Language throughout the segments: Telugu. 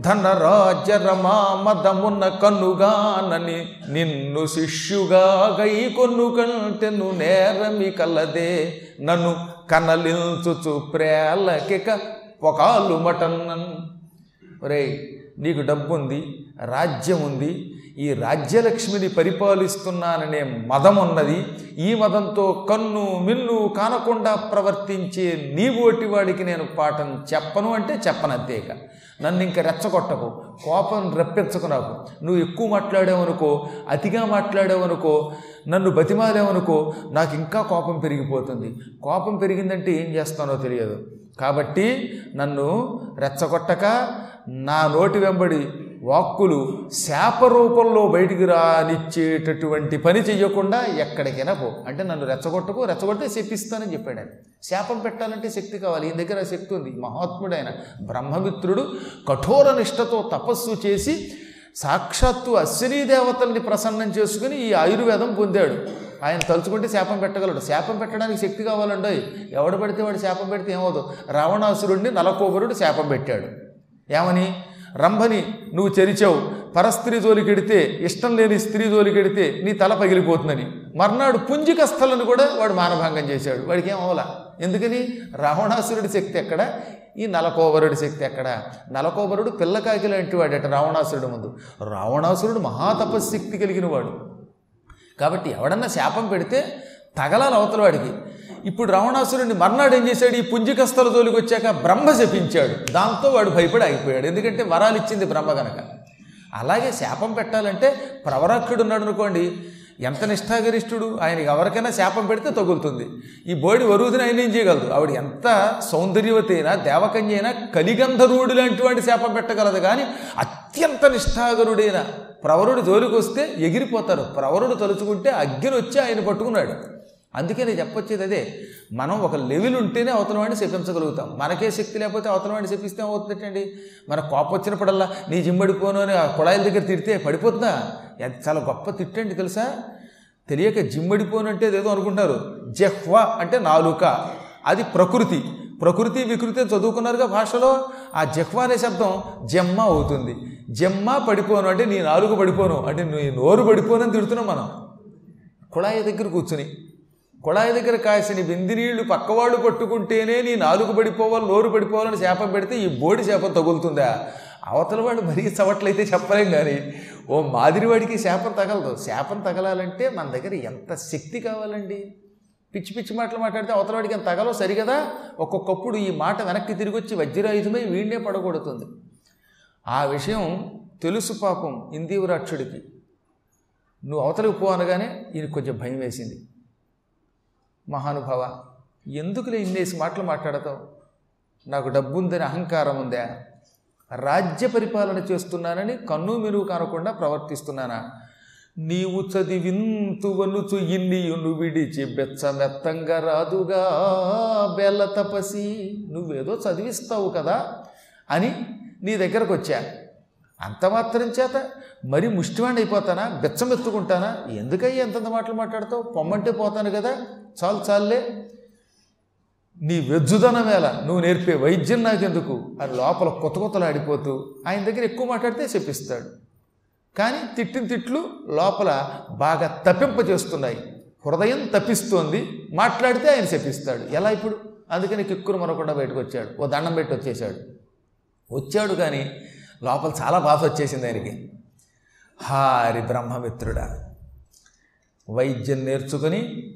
ధనరాజ్య రమా మదమున్న కన్నుగానని నిన్ను శిష్యుగా గై కొన్ను కంటెను నేరమి కలదే. నన్ను కనలించుచు ప్రేలకిక పొకాలు మటన్నన్ ఒరేయ్ నీకు డబ్బు ఉంది రాజ్యం ఉంది ఈ రాజ్యలక్ష్మిని పరిపాలిస్తున్నాననే మదం ఉన్నది ఈ మదంతో కన్ను మిన్ను కానకుండా ప్రవర్తించే నీ ఓటి వాడికి నేను పాఠం చెప్పను అంటే చెప్పనంతేక నన్ను ఇంక రెచ్చగొట్టకు కోపం రప్పించకు నాకు. నువ్వు ఎక్కువ మాట్లాడావనుకో అతిగా మాట్లాడావనుకో నన్ను బతిమాలేవనుకో నాకు ఇంకా కోపం పెరిగిపోతుంది. కోపం పెరిగిందంటే ఏం చేస్తానో తెలియదు. కాబట్టి నన్ను రెచ్చగొట్టక నా నోటి వెంబడి వాక్కులు శాప రూపంలో బయటికి రానిచ్చేటటువంటి పని చెయ్యకుండా ఎక్కడికైనా పో. అంటే నన్ను రెచ్చగొట్టకు రెచ్చగొట్టే శప్పిస్తానని చెప్పాడు ఆయన. శాపం పెట్టాలంటే శక్తి కావాలి. ఈయన దగ్గర శక్తి ఉంది. మహాత్ముడైన బ్రహ్మమిత్రుడు కఠోర నిష్టతో తపస్సు చేసి సాక్షాత్తు అశ్వినీ దేవతల్ని ప్రసన్నం చేసుకుని ఈ ఆయుర్వేదం పొందాడు. ఆయన తలుచుకుంటే శాపం పెట్టగలడు. శాపం పెట్టడానికి శక్తి కావాలండి? ఎవడు పడితే వాడు శాపం పెడితే ఏమవుదు రావణాసురుడిని నలకోబరుడు శాపం పెట్టాడు. ఏమని? రంభని నువ్వు చెరిచావు. పరస్త్రీ జోలికెడితే ఇష్టం లేని స్త్రీ జోలికెడితే నీ తల పగిలిపోతుందని. మర్నాడు పుంజికస్థలను కూడా వాడు మానభంగం చేశాడు. వాడికి ఏం అవలా? ఎందుకని? రావణాసురుడి శక్తి ఎక్కడ? ఈ నలకోబరుడి శక్తి ఎక్కడ? నలకోబరుడు పిల్లకాకి లాంటి వాడట రావణాసురుడు ముందు. రావణాసురుడు మహాతపశక్తి కలిగిన వాడు. కాబట్టి ఎవడన్నా శాపం పెడితే తగలాలి అవతల వాడికి. ఇప్పుడు రావణాసురుడిని మర్నాడు ఏం చేశాడు? ఈ పుంజికస్థల జోలికి వచ్చాక బ్రహ్మ శపించాడు. దాంతో వాడు భయపడి ఆగిపోయాడు. ఎందుకంటే వరాలు ఇచ్చింది బ్రహ్మ గనక. అలాగే శాపం పెట్టాలంటే ప్రవరాక్షుడు ఉన్నాడు అనుకోండి. ఎంత నిష్ఠాగరిష్ఠుడు? ఆయనకి ఎవరికైనా శాపం పెడితే తగులుతుంది. ఈ బోడి వరుదిని ఆయన ఏం చేయగలదు? ఆవిడ ఎంత సౌందర్యవతి అయినా దేవకన్య అయినా కలిగంధరుడు లాంటి వాడి శాపం పెట్టగలదు. కానీ అత్యంత నిష్ఠాగరుడైన ప్రవరుడు జోలికి వస్తే ఎగిరిపోతారు. ప్రవరుడు తలుచుకుంటే అగ్గిని వచ్చి ఆయన పట్టుకున్నాడు. అందుకే నేను చెప్పొచ్చేది అదే. మనం ఒక లెవెల్ ఉంటేనే అవతల వాడిని శపించగలుగుతాం. మనకే శక్తి లేకపోతే అవతల వాడిని శపిస్తే ఏమవుతుందండి మన కోపం వచ్చినప్పుడల్లా నీ జిమ్మడిపోను అని ఆ కుళాయిల దగ్గర తిడితే పడిపోతుందా? అది చాలా గొప్ప తిట్టండి తెలుసా? తెలియక జిమ్మడిపోను అంటే ఏదో అనుకుంటారు. జహ్వ అంటే నాలుక. అది ప్రకృతి. ప్రకృతి వికృతి చదువుకున్నారుగా భాషలో. ఆ జహ్వ అనే శబ్దం జమ్మ అవుతుంది. జమ్మ పడిపోను అంటే నీ నాలుగు పడిపోను అంటే నీ నోరు పడిపోను అని తిడుతున్నాం మనం. కుళాయి దగ్గర కూర్చుని. కుళాయి దగ్గర కాసిన బింది నీళ్ళు పక్కవాళ్ళు పట్టుకుంటేనే నీ నాలుగు పడిపోవాలి నోరు పడిపోవాలని శాపం పెడితే ఈ బోడి చేప తగులుతుందా? అవతల వాడు మరీ చవట్లయితే చెప్పలేం కానీ ఓ మాదిరివాడికి శాపం తగలదు. శాపం తగలాలంటే మన దగ్గర ఎంత శక్తి కావాలండి? పిచ్చి పిచ్చి మాటలు మాట్లాడితే అవతల వాడికి ఎంత తగలో సరిగదా? ఒక్కొక్కప్పుడు ఈ మాట వెనక్కి తిరిగి వచ్చి వజ్రాయుధమై వీణ్ణే పడగొడుతుంది. ఆ విషయం తెలుసు పాపం ఇందీవరాక్షుడికి నువ్వు అవతలకు పో అనగానే ఈయన కొంచెం భయం వేసింది. మహానుభావ ఎందుకులే ఇన్నేసి మాటలు మాట్లాడతావు? నాకు డబ్బుందని అహంకారం ఉందా? రాజ్య పరిపాలన చేస్తున్నానని కన్ను మెరుగు కానకుండా ప్రవర్తిస్తున్నానా? నీవు చదివింతువనుచు ఇన్నియును విడిచి బెచ్చమెత్తంగా రాదుగా బెల్ల తపసి. నువ్వేదో చదివిస్తావు కదా అని నీ దగ్గరకు వచ్చా అంత మాత్రం చేత మరీ ముష్టివాణి అయిపోతానా? బెచ్చమెత్తుకుంటానా ఎందుకయ్యా ఎంతంత మాటలు మాట్లాడతావు? పొమ్మంటే పోతాను కదా. చాలు చాలులే. నీ వెజ్జుదనం వేళ నువ్వు నేర్పే వైద్యం నాకెందుకు? అని లోపల కొత్త కొత్తలు ఆడిపోతూ ఆయన దగ్గర ఎక్కువ మాట్లాడితే చెప్పిస్తాడు. కానీ తిట్టిన తిట్లు లోపల బాగా తప్పింప చేస్తున్నాయి. హృదయం తప్పిస్తోంది. మాట్లాడితే ఆయన చెప్పిస్తాడు. ఎలా ఇప్పుడు? అందుకని కిక్కురు మరొకుండా బయటకు వచ్చాడు. ఓ దండం పెట్టి వచ్చేసాడు వచ్చాడు కానీ లోపల చాలా బాధ వచ్చేసింది ఆయనకి. హారి బ్రహ్మమిత్రుడా వైద్యం నేర్చుకుని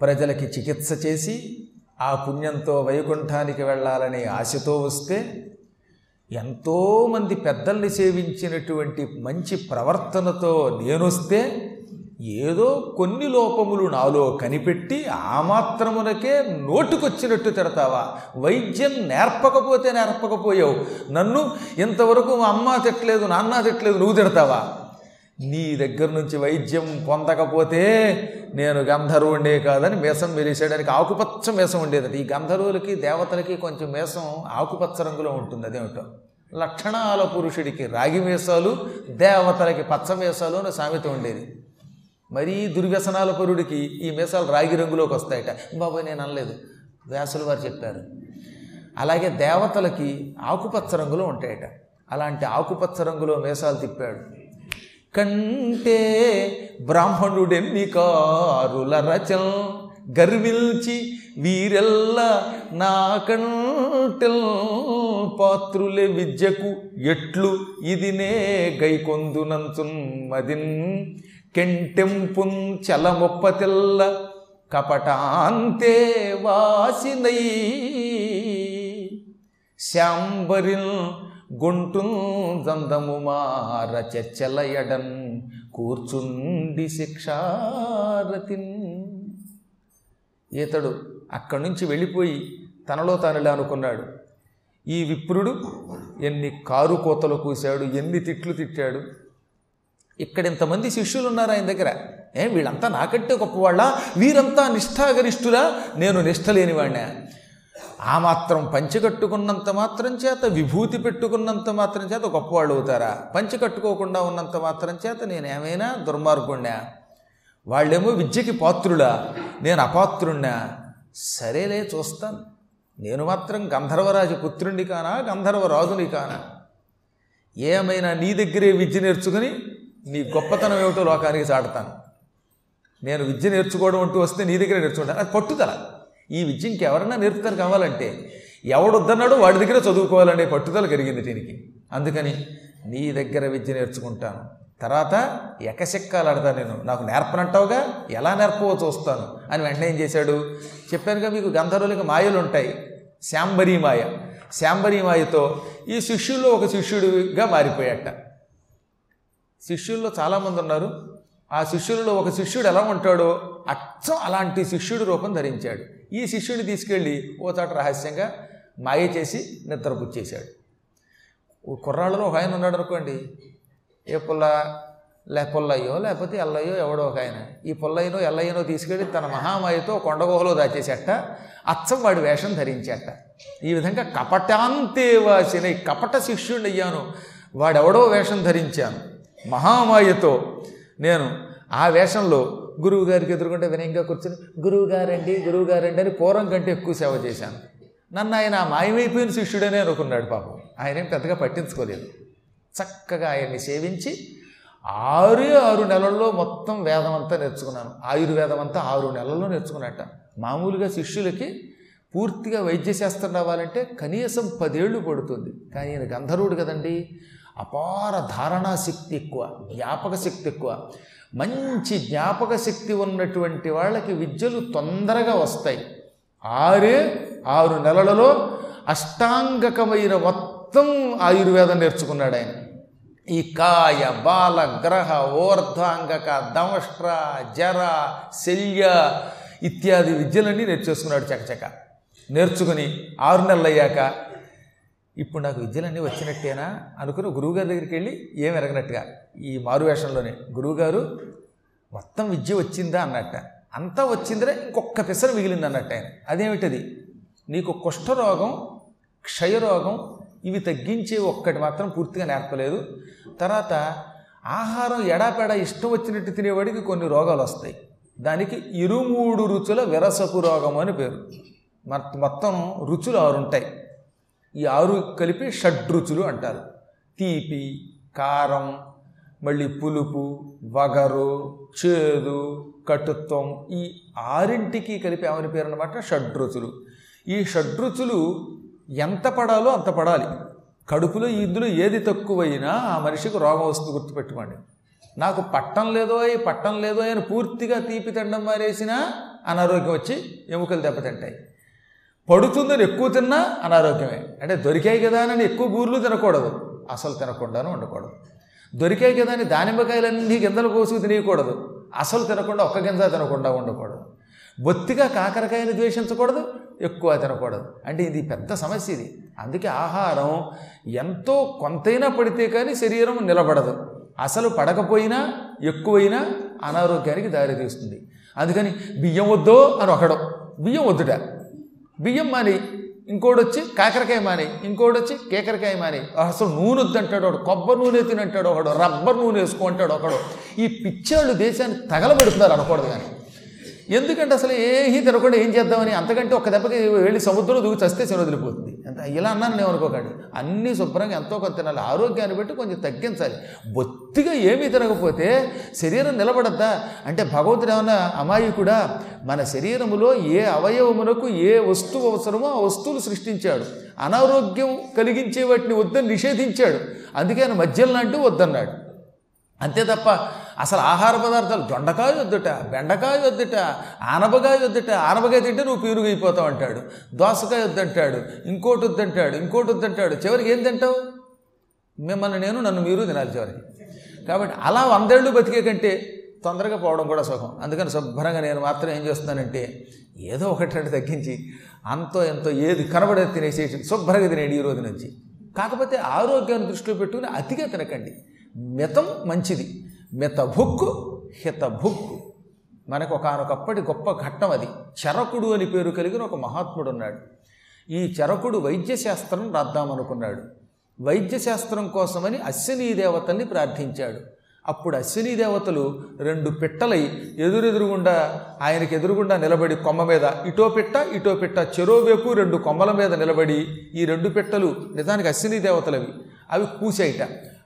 ప్రజలకి చికిత్స చేసి ఆ పుణ్యంతో వైకుంఠానికి వెళ్ళాలనే ఆశతో వస్తే ఎంతోమంది పెద్దల్ని సేవించినటువంటి మంచి ప్రవర్తనతో నేనొస్తే ఏదో కొన్ని లోపములు నాలో కనిపెట్టి ఆ మాత్రమునకే నోటుకొచ్చినట్టు తిడతావా? వైద్యం నేర్పకపోతే నేర్పకపోయావు. నన్ను ఇంతవరకు మా అమ్మ తిట్టలేదు నాన్న తిట్టలేదు నువ్వు తిడతావా? నీ దగ్గర నుంచి వైద్యం పొందకపోతే నేను గంధర్వుండే కాదని మేసం వెలిసేయడానికి ఆకుపచ్చ మేసం ఉండేది ఈ గంధర్వులకి దేవతలకి కొంచెం మేసం ఆకుపచ్చ రంగులో ఉంటుంది అదేమిటో. లక్షణాల పురుషుడికి రాగి మేసాలు దేవతలకి పచ్చ మేసాలు అని సామెత ఉండేది. మరీ దుర్వ్యసనాల పరుడికి ఈ మీసాలు రాగి రంగులోకి వస్తాయట. బాబాయ్ నేను అనలేదు. వ్యాసులు వారు చెప్పారు. అలాగే దేవతలకి ఆకుపచ్చ రంగులో ఉంటాయట. అలాంటి ఆకుపచ్చ రంగులో మీసాలు తిప్పాడు. కంటే బ్రాహ్మణుడెన్ని కారుల రచన గర్విల్చి వీరెల్ల నా పాత్రులే విద్యకు ఎట్లు? ఇదినే గైకొందునంచున్ మదిన్ కెంటెంపున్ చలమొప్పతిల్ల కపటాంతే వాసినై. శాంబరిల్ గొంటున్ దందము మార చెచ్చలయడన్ కూర్చుండి శిక్షారతిన్. ఈతడు అక్కడి నుంచి వెళ్ళిపోయి తనలో తానులే అనుకున్నాడు. ఈ విప్రుడు ఎన్ని కారు కోతలు కూశాడు ఎన్ని తిట్లు తిట్టాడు. ఇక్కడ ఇంతమంది శిష్యులు ఉన్నారు ఆయన దగ్గర. ఏ వీళ్ళంతా నాకంటే గొప్పవాళ్ళ? వీరంతా నిష్ఠాగరిష్ఠులా? నేను నిష్ఠ లేనివాడినా ఆ మాత్రం పంచి కట్టుకున్నంత మాత్రం చేత విభూతి పెట్టుకున్నంత మాత్రం చేత గొప్పవాళ్ళు అవుతారా? పంచి కట్టుకోకుండా ఉన్నంత మాత్రం చేత నేనేమైనా దుర్మార్గుణ్ణా? వాళ్ళేమో విద్యకి పాత్రుడా నేను అపాత్రుణ్ణా? సరేలే చూస్తాను. నేను మాత్రం గంధర్వరాజు పుత్రుణ్ణి కానా గంధర్వరాజుని కానా? ఏమైనా నీ దగ్గరే విద్య నేర్చుకుని నీ గొప్పతనం ఏమిటో లోకానికి చాటుతాను. నేను విద్య నేర్చుకోవడం అంటూ వస్తే నీ దగ్గర నేర్చుకుంటాను. అది పట్టుదల. ఈ విద్య ఇంకెవరన్నా నేర్పుతారు కావాలంటే ఎవడొద్దన్నాడో వాడి దగ్గర చదువుకోవాలనే పట్టుదల కలిగింది దీనికి. అందుకని నీ దగ్గర విద్య నేర్చుకుంటాను. తర్వాత ఎకశెక్కాలాడతా నేను. నాకు నేర్పనంటావుగా? ఎలా నేర్పవో చూస్తాను. అని వెంటనే ఏం చేశాడు? చెప్పానుగా మీకు గంధర్వులకి మాయలు ఉంటాయి శాంబరీ మాయ శాంబరీ మాయతో ఈ శిష్యుల్లో ఒక శిష్యుడిగా మారిపోయాట. శిష్యుల్లో చాలామంది ఉన్నారు. ఆ శిష్యులలో ఒక శిష్యుడు ఎలా ఉంటాడో అచ్చం అలాంటి శిష్యుడి రూపం ధరించాడు. ఈ శిష్యుడిని తీసుకెళ్ళి ఓ చాట రహస్యంగా మాయ చేసి నిద్రపుచ్చేశాడు. ఓ కుర్రాళ్ళలో ఒక ఆయన ఉన్నాడు అనుకోండి. ఏ పుల్ల లే పుల్లయ్యో లేకపోతే ఎల్లయ్యో ఎవడో ఒక ఆయన. ఈ పుల్లయ్యనో ఎల్లయ్యనో తీసుకెళ్ళి తన మహామాయతో కొండగుహలో దాచేసేట. అచ్చం వాడి వేషం ధరించేట. ఈ విధంగా కపటాంతే వాసిన కపట శిష్యుడిని అయ్యాను. వాడెవడో వేషం ధరించాను. మహామాయతో నేను ఆ వేషంలో గురువు గారికి ఎదుర్కొంటే వినయంగా కూర్చొని గురువు గారండి గురువు గారండి అని పూర్వం కంటే ఎక్కువ సేవ చేశాను. నన్ను ఆయన ఆ మాయమైపోయిన శిష్యుడనే అనుకున్నాడు పాపం. ఆయనేం పెద్దగా పట్టించుకోలేదు. చక్కగా ఆయన్ని సేవించి ఆరు ఆరు నెలల్లో మొత్తం వేదం అంతా నేర్చుకున్నాను. ఆయుర్వేదం అంతా ఆరు నెలల్లో నేర్చుకున్నట్ట. మామూలుగా శిష్యులకి పూర్తిగా వైద్యశాస్త్రం రావాలంటే కనీసం పదేళ్ళు పడుతుంది. కానీ ఈయన గంధర్వుడు కదండి అపార ధారణా శక్తి ఎక్కువ జ్ఞాపక శక్తి ఎక్కువ. మంచి జ్ఞాపక శక్తి ఉన్నటువంటి వాళ్ళకి విద్యలు తొందరగా వస్తాయి. ఆరే ఆరు నెలలలో అష్టాంగకమైన మొత్తం ఆయుర్వేదం నేర్చుకున్నాడు ఆయన. ఈ కాయ బాల గ్రహ ఓర్ధాంగక దంష్ట్ర జర శల్య ఇత్యాది విద్యలన్నీ నేర్చేసుకున్నాడు చకచక. నేర్చుకుని ఆరు నెలలు అయ్యాక ఇప్పుడు నాకు విద్యలన్నీ వచ్చినట్టేనా అనుకుని గురువుగారి దగ్గరికి వెళ్ళి ఏం ఎరగనట్టుగా ఈ మారువేషంలోనే గురువుగారు మొత్తం విద్య వచ్చిందా? అన్నట్ట. అంతా వచ్చిందిరా ఇంకొక పిసర మిగిలింది అన్నట్టు ఆయన. అదేమిటది? నీకు కుష్ఠరోగం క్షయరోగం ఇవి తగ్గించే ఒక్కటి మాత్రం పూర్తిగా నేర్పలేదు. తర్వాత ఆహారం ఎడాపెడా ఇష్టం వచ్చినట్టు తినేవాడికి కొన్ని రోగాలు వస్తాయి. దానికి ఇరుమూడు రుచుల విరసపు రోగం అని పేరు. మొత్తం మొత్తం రుచులు ఆరుంటాయి. ఈ ఆరు కలిపి షడ్రుచులు అంటారు. తీపి కారం మళ్ళీ పులుపు వగరు చేదు కటుత్వం ఈ ఆరింటికి కలిపి ఏమని పేరు అనమాట షడ్రుచులు. ఈ షడ్రుచులు ఎంత పడాలో అంత పడాలి. కడుపులో ఇందులో ఏది తక్కువైనా ఆ మనిషికి రోగం వస్తుంది గుర్తుపెట్టుకోండి. నాకు పట్టం లేదో అయి పట్టం లేదో అని పూర్తిగా తీపి తినడం మారేసినా అనారోగ్యం వచ్చి ఎముకలు దెబ్బతింటాయి. పడుతుందని ఎక్కువ తిన్నా అనారోగ్యమే. అంటే దొరికాయి కదా అని ఎక్కువ గూర్లు తినకూడదు. అసలు తినకుండాను ఉండకూడదు దొరికాయి కదా అని దానిమ్మకాయలన్నీ గింజలు కోసుకు తినకూడదు అసలు తినకుండా ఒక్క గింజ తినకుండా ఉండకూడదు బొత్తిగా కాకరకాయని ద్వేషించకూడదు ఎక్కువ తినకూడదు. అంటే ఇది పెద్ద సమస్య ఇది. అందుకే ఆహారం ఎంతో కొంతైనా పడితే కానీ శరీరం నిలబడదు. అసలు పడకపోయినా ఎక్కువైనా అనారోగ్యానికి దారితీస్తుంది. అందుకని బియ్యం వద్దో అని ఒకడం. బియ్యం వద్దుట. బియ్యం మాని ఇంకోటి వచ్చి కాకరకాయ మాని ఇంకోటి వచ్చి కేకరకాయ మాని. అసలు నూనె వద్దంటాడు ఒకడు కొబ్బరి నూనె తినంటాడు ఒకడు రబ్బర్ నూనె వేసుకో అంటాడు ఒకడు. ఈ పిచ్చాళ్ళు దేశాన్ని తగలబెడుతున్నారు అనకూడదు కానీ. ఎందుకంటే అసలు ఏ తినకుండా ఏం చేద్దామని అంతకంటే ఒక్క దెబ్బకి వెళ్ళి సముద్రంలో దూకి చస్తే శని వదిలిపోతుంది ఇలా అన్నాను నేను అనుకోకండి. అన్నీ శుభ్రంగా ఎంతో కొంత తినాలి. ఆరోగ్యాన్ని బట్టి కొంచెం తగ్గించాలి. బొత్తిగా ఏమీ తినకపోతే శరీరం నిలబడద్దా? అంటే భగవంతుడు ఏమన్నా అమాయకుడా? మన శరీరములో ఏ అవయవమునకు ఏ వస్తువు అవసరమో ఆ వస్తువులు సృష్టించాడు. అనారోగ్యం కలిగించే వాటిని వద్దని నిషేధించాడు. అందుకే ఆయన మద్యం లాంటివి వద్దన్నాడు. అంతే తప్ప అసలు ఆహార పదార్థాలు దొండకాయ వద్దుట బెండకాయ వద్దుట ఆనబకాయ వద్దుట ఆనబకాయ తింటే నువ్వు పీరుగైపోతావు అయిపోతావు అంటాడు. దోసకాయ వద్దంటాడు ఇంకోటి వద్దంటాడు ఇంకోటి వద్దంటాడు. చివరికి ఏం తింటావు? మిమ్మల్ని నేను నన్ను మీరు తినాలి చివరికి. కాబట్టి అలా వందేళ్ళు బతికే కంటే తొందరగా పోవడం కూడా సుఖం. అందుకని శుభ్రంగా నేను మాత్రం ఏం చేస్తున్నానంటే ఏదో ఒకటి రెండు తగ్గించి అంతో ఎంతో ఏది కనబడేది తినేసేసి శుభ్రంగా తినేయండి ఈ రోజు నుంచి. కాకపోతే ఆరోగ్యాన్ని దృష్టిలో పెట్టుకుని అతిగా తినకండి. మితం మంచిది. మితభుక్కు హితభుక్కు. మనకు ఒకనొకప్పటి గొప్ప ఘట్టం అది. చరకుడు అని పేరు కలిగిన ఒక మహాత్ముడు ఉన్నాడు ఈ చరకుడు వైద్యశాస్త్రం రాద్దామనుకున్నాడు. వైద్యశాస్త్రం కోసమని అశ్వినీ దేవతల్ని ప్రార్థించాడు. అప్పుడు అశ్వినీ దేవతలు రెండు పిట్టలై ఎదురెదురుగుండా ఆయనకి ఎదురుగుండా నిలబడి కొమ్మ మీద ఇటో పిట్ట ఇటో పిట్ట చెరోవేపు రెండు కొమ్మల మీద నిలబడి ఈ రెండు పిట్టలు నిజానికి అశ్వినీ దేవతలవి. అవి కూసాయిట.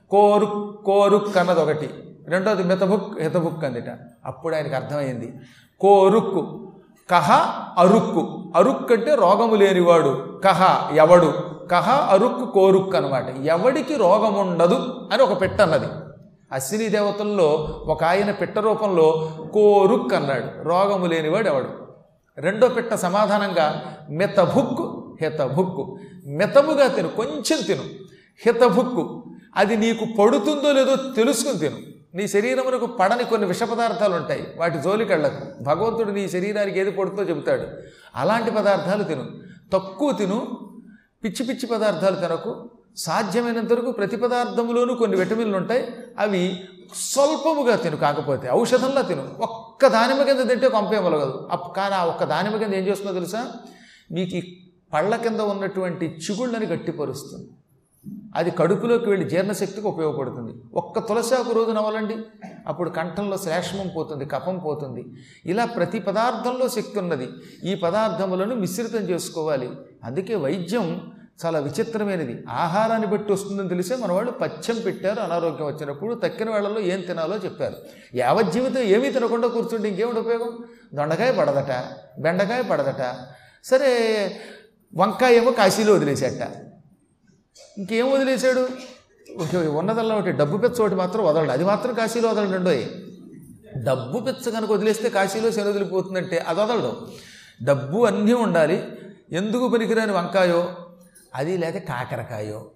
కోరు కోరు కన్నదొకటి ఒకటి రెండోది మితబుక్ హితబుక్ అందిట. అప్పుడు ఆయనకు అర్థమైంది. కోరుక్కు. కహ అరుక్కు. అరుక్ అంటే రోగము లేనివాడు. కహ ఎవడు. కహ అరుక్కు కోరుక్ అనమాట ఎవడికి రోగం ఉండదు అని ఒక పెట్ట అన్నది. అశ్విని దేవతల్లో ఒక ఆయన పిట్ట రూపంలో కోరుక్ అన్నాడు. రోగము లేనివాడు ఎవడు? రెండో పిట్ట సమాధానంగా మితభుక్కు హితభుక్కు మితముగా తిను కొంచెం తిను. హితభుక్కు అది నీకు పడుతుందో లేదో తెలుసుకుని తిను. నీ శరీరమునకు పడని కొన్ని విష పదార్థాలు ఉంటాయి. వాటి జోలికెళ్ళకు. భగవంతుడు నీ శరీరానికి ఏది పడుతుందో చెబుతాడు. అలాంటి పదార్థాలు తిను. తక్కువ తిను. పిచ్చి పిచ్చి పదార్థాలు తినకు. సాధ్యమైనంత వరకు ప్రతి పదార్థంలోనూ కొన్ని విటమిన్లు ఉంటాయి. అవి స్వల్పముగా తిను. కాకపోతే ఔషధంలా తిను. ఒక్క దానిమ్మ కింద తింటే కొంపేమలగదు కానీ ఆ ఒక్క దానిమ్మ కింద ఏం చేస్తుందో తెలుసా? మీకు ఈ పళ్ళ కింద ఉన్నటువంటి చిగుళ్ళని గట్టిపరుస్తుంది. అది కడుపులోకి వెళ్ళి జీర్ణశక్తికి ఉపయోగపడుతుంది. ఒక్క తులసాకు రోజు నవ్వాలండి. అప్పుడు కంఠంలో శ్లేష్మం పోతుంది కఫం పోతుంది. ఇలా ప్రతి పదార్థంలో శక్తి ఉన్నది. ఈ పదార్థములను మిశ్రితం చేసుకోవాలి. అందుకే వైద్యం చాలా విచిత్రమైనది. ఆహారాన్ని బట్టి వస్తుందని తెలిసే మన వాళ్ళు పచ్చం పెట్టారు అనారోగ్యం వచ్చినప్పుడు తక్కిన వాళ్ళలో ఏం తినాలో చెప్పారు. యావత్ జీవితం ఏమీ తినకుండా కూర్చుంటే ఇంకేమిటి ఉపయోగం? దొండకాయ పడదట బెండకాయ పడదట. సరే వంకాయ ఏమో కాశీలో వదిలేసేట. ఇంకేం వదిలేశాడు? ఓకే ఉన్నదల్లా ఒకటి డబ్బు పెచ్చ ఒకటి మాత్రం వదలడు. అది మాత్రం కాశీలో వదలడండోయ్ డబ్బు పెచ్చ కనుక వదిలేస్తే కాశీలో శని వదిలిపోతుందంటే అది వదలడు. డబ్బు అన్నీ ఉండాలి. ఎందుకు పనికిరాని వంకాయో? అది లేకపోతే కాకరకాయో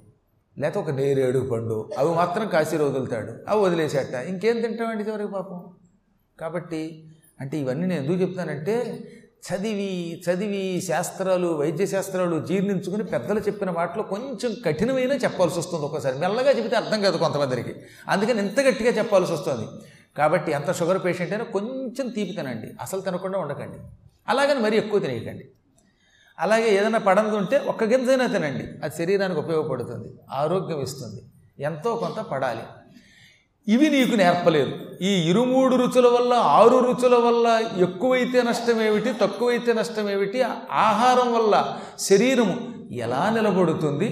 లేకపోతే ఒక నేరేడు పండు అవి మాత్రం కాశీలో వదులుతాడు. అవి వదిలేసేట. ఇంకేం తింటామండి చివరికి పాపం? కాబట్టి అంటే ఇవన్నీ నేను ఎందుకు చెప్తానంటే చదివి చదివి శాస్త్రాలు వైద్య శాస్త్రాలు జీర్ణించుకుని పెద్దలు చెప్పిన వాటిలో కొంచెం కఠినమైన చెప్పాల్సి వస్తుంది ఒక్కోసారి. మెల్లగా చెబితే అర్థం కాదు కొంతమందికి. అందుకని ఎంత గట్టిగా చెప్పాల్సి వస్తుంది. కాబట్టి ఎంత షుగర్ పేషెంట్ అయినా కొంచెం తీపి తినండి. అసలు తినకుండా ఉండకండి. అలాగని మరీ ఎక్కువ తినేయకండి. అలాగే ఏదైనా పడనది ఉంటే ఒక్క గింజైనా తినండి. అది శరీరానికి ఉపయోగపడుతుంది. ఆరోగ్యం ఇస్తుంది. ఎంతో కొంత పడాలి. ఇవి నీకు నేర్పలేదు. ఈ ఇరుమూడు రుచుల వల్ల ఆరు రుచుల వల్ల ఎక్కువైతే నష్టమేమిటి తక్కువైతే నష్టమేమిటి ఆహారం వల్ల శరీరము ఎలా నిలబడుతుంది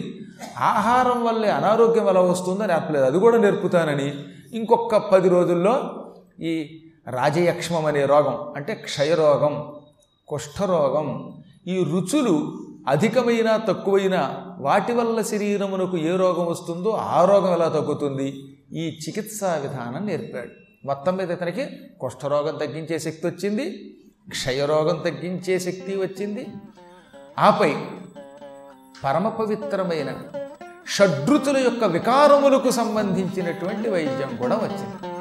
ఆహారం వల్లే అనారోగ్యం ఎలా వస్తుందో నేర్పలేదు. అది కూడా నేర్పుతానని ఇంకొక పది రోజుల్లో ఈ రాజయక్ష్మం అనే రోగం అంటే క్షయరోగం కుష్ఠరోగం ఈ రుచులు అధికమైన తక్కువైన వాటి వల్ల శరీరమునకు ఏ రోగం వస్తుందో ఆ రోగం ఎలా తగ్గుతుంది? ఈ చికిత్సా విధానం నేర్పాడు. మొత్తం మీద ఇతనికి కుష్ఠరోగం తగ్గించే శక్తి వచ్చింది క్షయరోగం తగ్గించే శక్తి వచ్చింది. ఆపై పరమ పవిత్రమైన షడ్రుతుల యొక్క వికారములకు సంబంధించినటువంటి వైద్యం కూడా వచ్చింది.